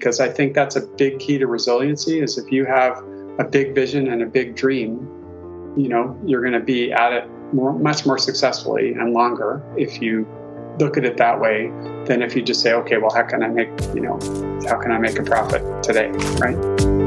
because I think that's a big key to resiliency is if you have a big vision and a big dream, you know, you're going to be at it more, much more successfully and longer if you look at it that way than if you just say, okay, well, how can I make, you know, how can I make a profit today, right?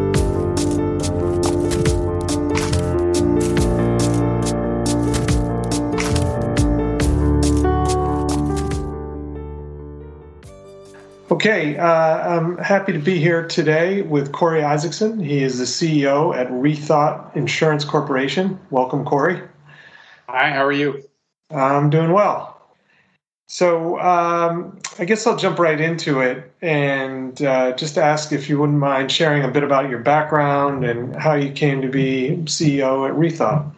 Okay, uh, I'm happy to be here today with Cory Isaacson. He is the CEO at Rethought Insurance Corporation. Welcome, Cory. Hi, how are you? I'm doing well. So, um, I guess I'll jump right into it and uh, just ask if you wouldn't mind sharing a bit about your background and how you came to be CEO at Rethought.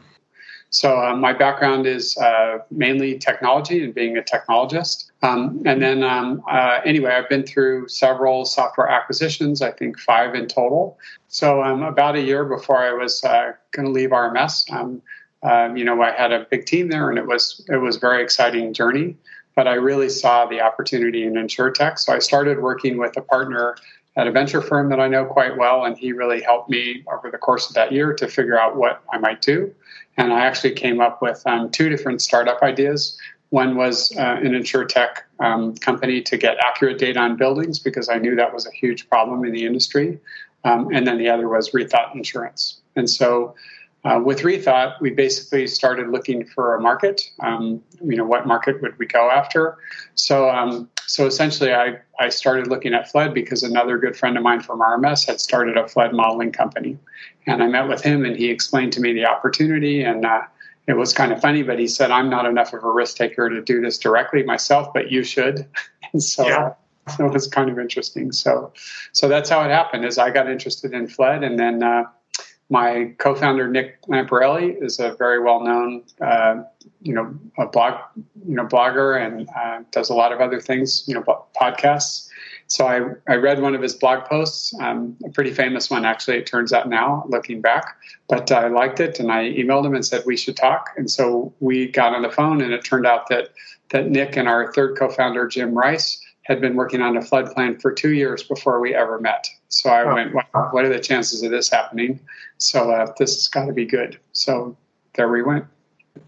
So, uh, my background is uh, mainly technology and being a technologist. Um, and then, um, uh, anyway, I've been through several software acquisitions, I think five in total. So, um, about a year before I was uh, going to leave RMS, um, um, you know, I had a big team there, and it was it was very exciting journey. But I really saw the opportunity in insurtech, so I started working with a partner at a venture firm that I know quite well, and he really helped me over the course of that year to figure out what I might do. And I actually came up with um, two different startup ideas one was uh, an insurtech um, company to get accurate data on buildings because I knew that was a huge problem in the industry. Um, and then the other was Rethought Insurance. And so uh, with Rethought, we basically started looking for a market. Um, you know, what market would we go after? So, um, so essentially, I, I started looking at flood because another good friend of mine from RMS had started a flood modeling company, and I met with him, and he explained to me the opportunity, and uh, it was kind of funny, but he said, I'm not enough of a risk taker to do this directly myself, but you should. And so yeah. it was kind of interesting. So, so that's how it happened is I got interested in fled. and then, uh, my co-founder Nick Lamparelli is a very well-known, uh, you know, a blog, you know, blogger and uh, does a lot of other things, you know, podcasts. So I, I read one of his blog posts, um, a pretty famous one, actually, it turns out now, looking back. But I liked it and I emailed him and said we should talk. And so we got on the phone, and it turned out that, that Nick and our third co founder, Jim Rice, had been working on a flood plan for two years before we ever met. So I went, wow, what are the chances of this happening? So uh, this has got to be good. So there we went.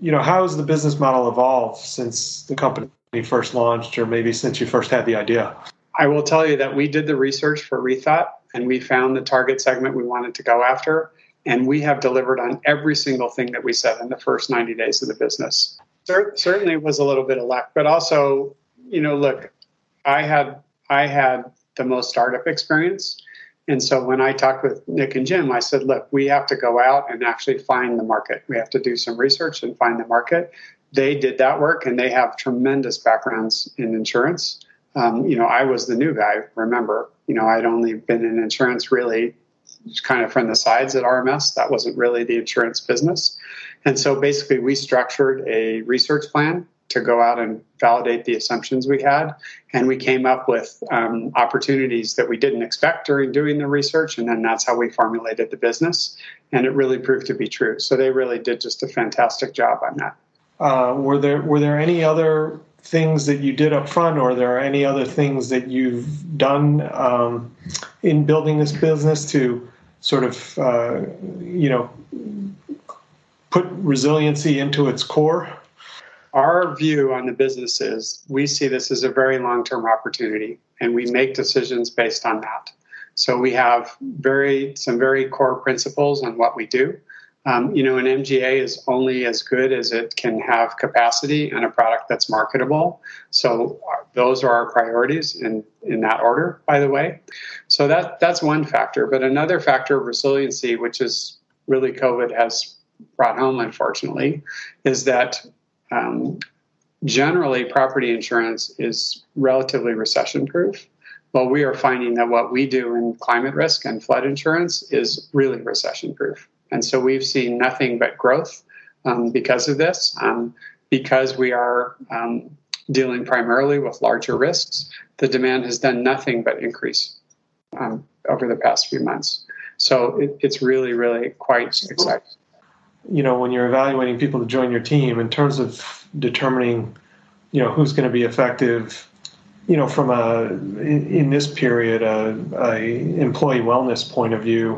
You know, how has the business model evolved since the company first launched, or maybe since you first had the idea? I will tell you that we did the research for Rethought and we found the target segment we wanted to go after. And we have delivered on every single thing that we said in the first 90 days of the business. certainly it was a little bit of luck, but also, you know, look, I had I had the most startup experience. And so when I talked with Nick and Jim, I said, look, we have to go out and actually find the market. We have to do some research and find the market. They did that work and they have tremendous backgrounds in insurance um, you know, I was the new guy. Remember, you know, I'd only been in insurance really kind of from the sides at RMS. That wasn't really the insurance business. And so basically, we structured a research plan to go out and validate the assumptions we had. And we came up with um, opportunities that we didn't expect during doing the research. And then that's how we formulated the business. And it really proved to be true. So they really did just a fantastic job on that. Uh, were there were there any other things that you did up front, or there are any other things that you've done um, in building this business to sort of, uh, you know, put resiliency into its core? Our view on the business is we see this as a very long term opportunity, and we make decisions based on that. So we have very some very core principles on what we do. Um, you know, an MGA is only as good as it can have capacity and a product that's marketable. So uh, those are our priorities in, in that order, by the way. So that that's one factor. But another factor of resiliency, which is really COVID has brought home, unfortunately, is that um, generally property insurance is relatively recession proof. Well, we are finding that what we do in climate risk and flood insurance is really recession proof. And so we've seen nothing but growth um, because of this, um, because we are um, dealing primarily with larger risks. The demand has done nothing but increase um, over the past few months. So it, it's really, really quite exciting. You know, when you're evaluating people to join your team, in terms of determining, you know, who's going to be effective, you know, from a in, in this period, a, a, employee wellness point of view,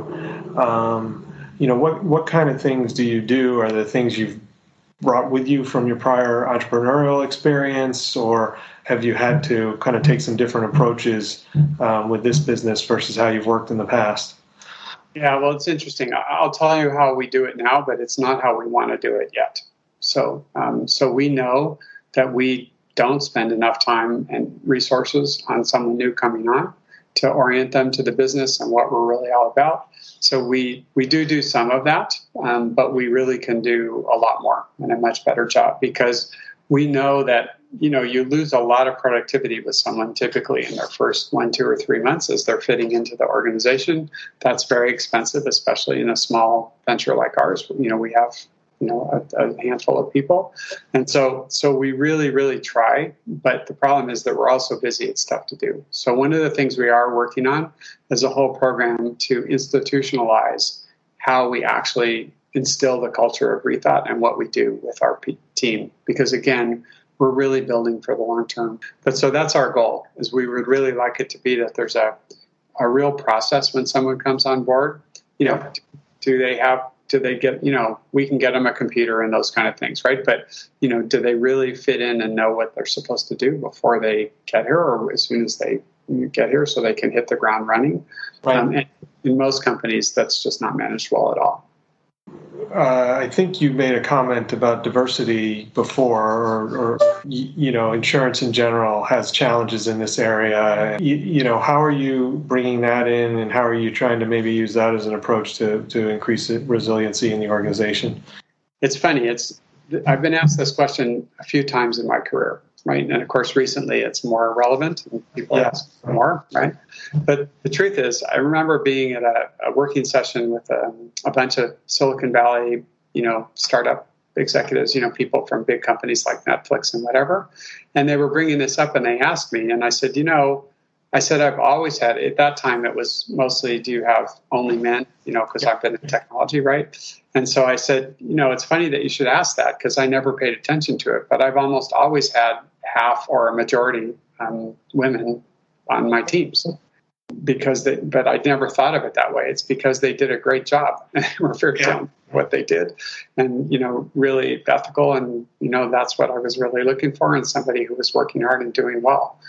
um, you know, what what kind of things do you do? Are the things you've brought with you from your prior entrepreneurial experience, or have you had to kind of take some different approaches um, with this business versus how you've worked in the past? Yeah, well, it's interesting. I'll tell you how we do it now, but it's not how we want to do it yet. So, um, so we know that we don't spend enough time and resources on someone new coming on to orient them to the business and what we're really all about. So we we do do some of that, um, but we really can do a lot more and a much better job because we know that you know you lose a lot of productivity with someone typically in their first one, two, or three months as they're fitting into the organization. That's very expensive, especially in a small venture like ours. You know, we have you know a, a, handful of people. And so so we really really try but the problem is that we're also busy it's tough to do. So one of the things we are working on is a whole program to institutionalize how we actually instill the culture of rethought and what we do with our p- team. Because again we're really building for the long term. But so that's our goal is we would really like it to be that there's a a real process when someone comes on board you know do they have do they get you know we can get them a computer and those kind of things right? But you know do they really fit in and know what they're supposed to do before they get here or as soon as they get here so they can hit the ground running? Right. um, and in most companies that's just not managed well at all uh, I think you made a comment about diversity before, or, or, you know, insurance in general has challenges in this area. You, you, know, how are you bringing that in, and how are you trying to maybe use that as an approach to to increase resiliency in the organization? It's funny. It's I've been asked this question a few times in my career right? And of course, recently it's more relevant people yeah. ask more, right? But the truth is, I remember being at a, a working session with a, a, bunch of Silicon Valley, you know, startup executives, you know, people from big companies like Netflix and whatever. And they were bringing this up and they asked me, and I said, you know, I said, I've always had, at that time, it was mostly, do you have only men? You know, because I've been in technology, right? And so I said, you know, it's funny that you should ask that because I never paid attention to it, but I've almost always had half or a majority um, women on my teams because they, but I never thought of it that way. It's because they did a great job and were very yeah. what they did and, you know, really ethical. And, you know, that's what I was really looking for in somebody who was working hard and doing well.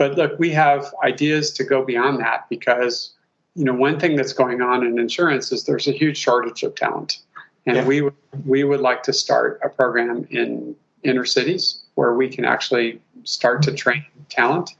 But look, we have ideas to go beyond that because, you know, one thing that's going on in insurance is there's a huge shortage of talent. And yeah. we, we would like to start a program in inner cities where we can actually start to train talent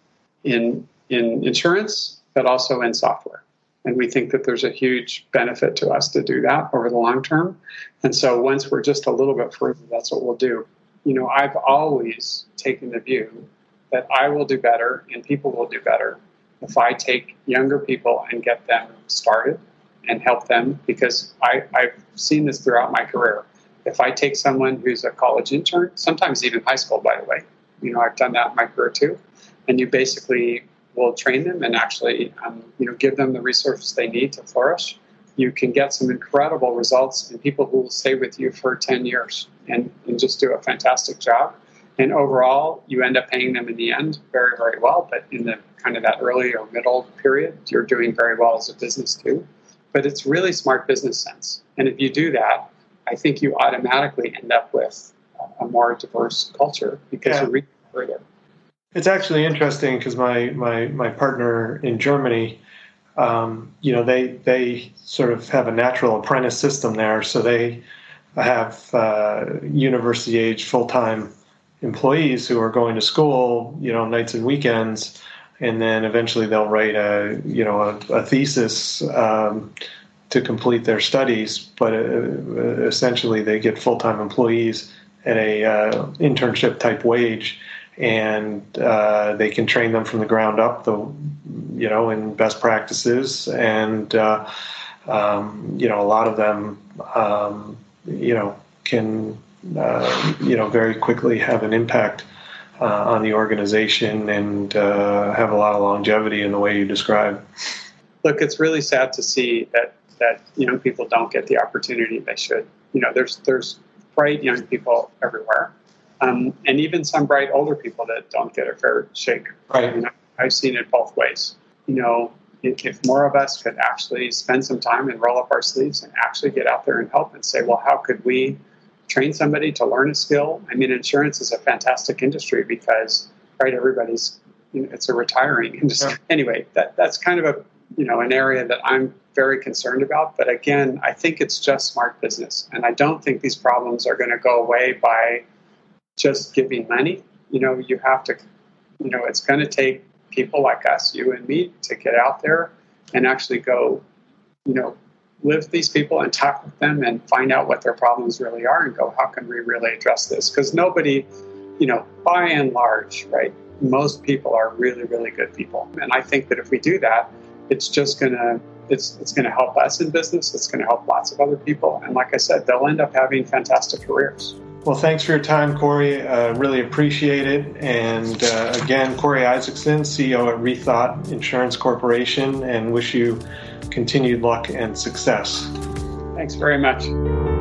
in in insurance, but also in software. And we think that there's a huge benefit to us to do that over the long term. And so once we're just a little bit further, that's what we'll do. You know, I've always taken the view that I will do better and people will do better if I take younger people and get them started and help them because I, I've seen this throughout my career if I take someone who's a college intern, sometimes even high school, by the way, you know, I've done that in my career too, and you basically will train them and actually, um, you know, give them the resources they need to flourish. You can get some incredible results and people who will stay with you for 10 years and, and just do a fantastic job. And overall, you end up paying them in the end very, very well. But in the kind of that early or middle period, you're doing very well as a business too. But it's really smart business sense. And if you do that, I think you automatically end up with a more diverse culture because yeah. you're reaching further. It's actually interesting because my, my, my partner in Germany, um, you know, they they sort of have a natural apprentice system there, so they have uh, university age full time employees who are going to school, you know, nights and weekends, and then eventually they'll write a you know a, a thesis. Um, to complete their studies, but uh, essentially they get full time employees at a uh, internship type wage, and uh, they can train them from the ground up, the you know, in best practices, and uh, um, you know a lot of them um, you know can uh, you know very quickly have an impact. Uh, on the organization and have a lot of longevity in the way you describe. Look, it's really sad to see that that young people don't get the opportunity they should. You know, there's there's bright young people everywhere, um, and even some bright older people that don't get a fair shake. Right. You know, I've seen it both ways. You know, if more of us could actually spend some time and roll up our sleeves and actually get out there and help and say, well, how could we train somebody to learn a skill? I mean, insurance is a fantastic industry because, right, everybody's, you know, it's a retiring industry. Yeah. Anyway, that, that's kind of a, you know, an area that I'm very concerned about. But again, I think it's just smart business. And I don't think these problems are going to go away by just giving money. You know, you have to, you know, it's going to take people like us, you and me, to get out there and actually go, you know, live with these people and talk with them and find out what their problems really are and go, how can we really address this? Because nobody, you know, by and large, right, most people are really, really good people. And I think that if we do that, it's just going to it's, it's going to help us in business. It's going to help lots of other people. And like I said, they'll end up having fantastic careers. Well, thanks for your time, Cory. Uh, really appreciate it. And uh, again, Cory Isaacson, CEO at Rethought Insurance Corporation, and wish you continued luck and success. Thanks very much.